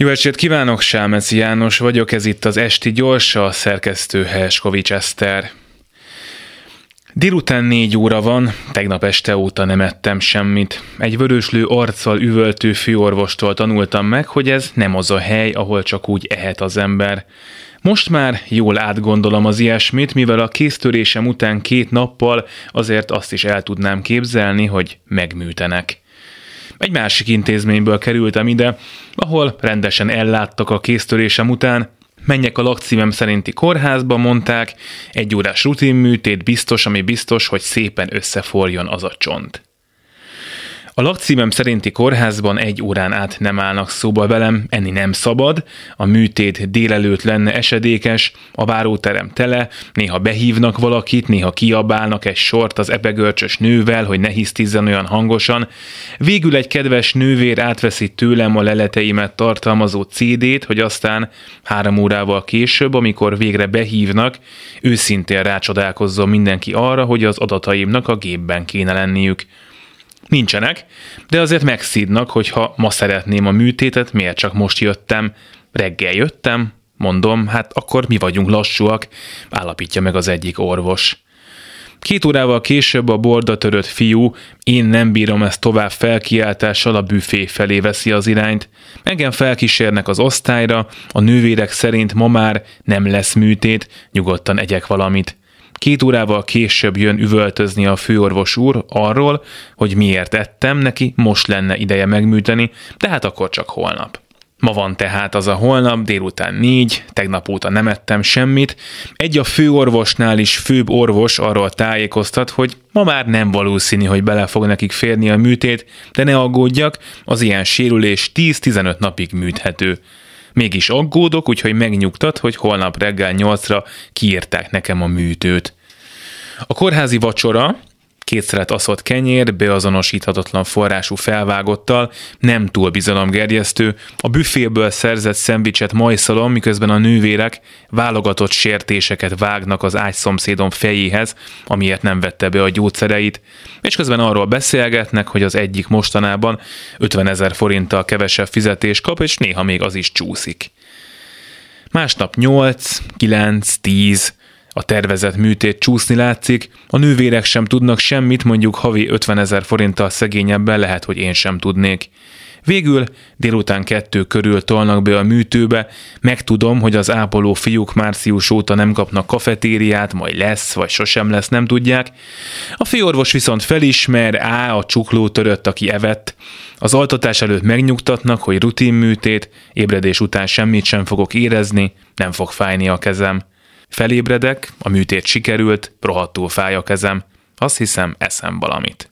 Jó estét kívánok, Sámeci János vagyok, ez itt az Esti Gyorsa, szerkesztő Helskovics Eszter. Délután négy óra van, tegnap este óta nem ettem semmit. Egy vöröslő arccal üvöltő főorvostól tanultam meg, hogy ez nem az a hely, ahol csak úgy ehet az ember. Most már jól átgondolom az ilyesmit, mivel a kéztörésem után két nappal azért azt is el tudnám képzelni, hogy megműtenek. Egy másik intézményből kerültem ide, ahol rendesen elláttak a kéztörésem után, menjek a lakcímem szerinti kórházba, mondták, egy órás rutinműtét biztos, ami biztos, hogy szépen összeforjon az a csont. A lakcímem szerinti kórházban egy órán át nem állnak szóba velem, enni nem szabad, a műtét délelőtt lenne esedékes, a váróterem tele, néha behívnak valakit, néha kiabálnak egy sort az ebegörcsös nővel, hogy ne hisztizzen olyan hangosan. Végül egy kedves nővér átveszi tőlem a leleteimet tartalmazó CD-t, hogy aztán három órával később, amikor végre behívnak, őszintén rácsodálkozzon mindenki arra, hogy az adataimnak a gépben kéne lenniük. Nincsenek, de azért megszídnak, hogyha ma szeretném a műtétet, miért csak most jöttem. Reggel jöttem, mondom, hát akkor mi vagyunk lassúak, állapítja meg az egyik orvos. Két órával később a borda törött fiú, én nem bírom ezt tovább felkiáltással a büfé felé veszi az irányt. Engem felkísérnek az osztályra, a nővérek szerint ma már nem lesz műtét, nyugodtan egyek valamit. Két órával később jön üvöltözni a főorvos úr arról, hogy miért ettem, neki most lenne ideje megműteni, de hát akkor csak holnap. Ma van tehát az a holnap, délután négy, tegnap óta nem ettem semmit. Egy a főorvosnál is főbb orvos arról tájékoztat, hogy ma már nem valószínű, hogy bele fog nekik férni a műtét, de ne aggódjak, az ilyen sérülés 10-15 napig műthető. Mégis aggódok, úgyhogy megnyugtat, hogy holnap reggel 8-ra kiírták nekem a műtőt. A kórházi vacsora, kétszeret aszott kenyér, beazonosíthatatlan forrású felvágottal, nem túl bizalomgerjesztő, a büféből szerzett szendvicset majszalom, miközben a nővérek válogatott sértéseket vágnak az ágyszomszédom fejéhez, amiért nem vette be a gyógyszereit, és közben arról beszélgetnek, hogy az egyik mostanában 50 ezer forinttal kevesebb fizetés kap, és néha még az is csúszik. Másnap 8, 9, 10, a tervezett műtét csúszni látszik, a nővérek sem tudnak semmit, mondjuk havi 50 ezer forinttal szegényebben lehet, hogy én sem tudnék. Végül délután kettő körül tolnak be a műtőbe, megtudom, hogy az ápoló fiúk március óta nem kapnak kafetériát, majd lesz, vagy sosem lesz, nem tudják. A főorvos viszont felismer, á, a csukló törött, aki evett. Az altatás előtt megnyugtatnak, hogy rutinműtét, ébredés után semmit sem fogok érezni, nem fog fájni a kezem. Felébredek, a műtét sikerült, rohadtul fáj a kezem. Azt hiszem, eszem valamit.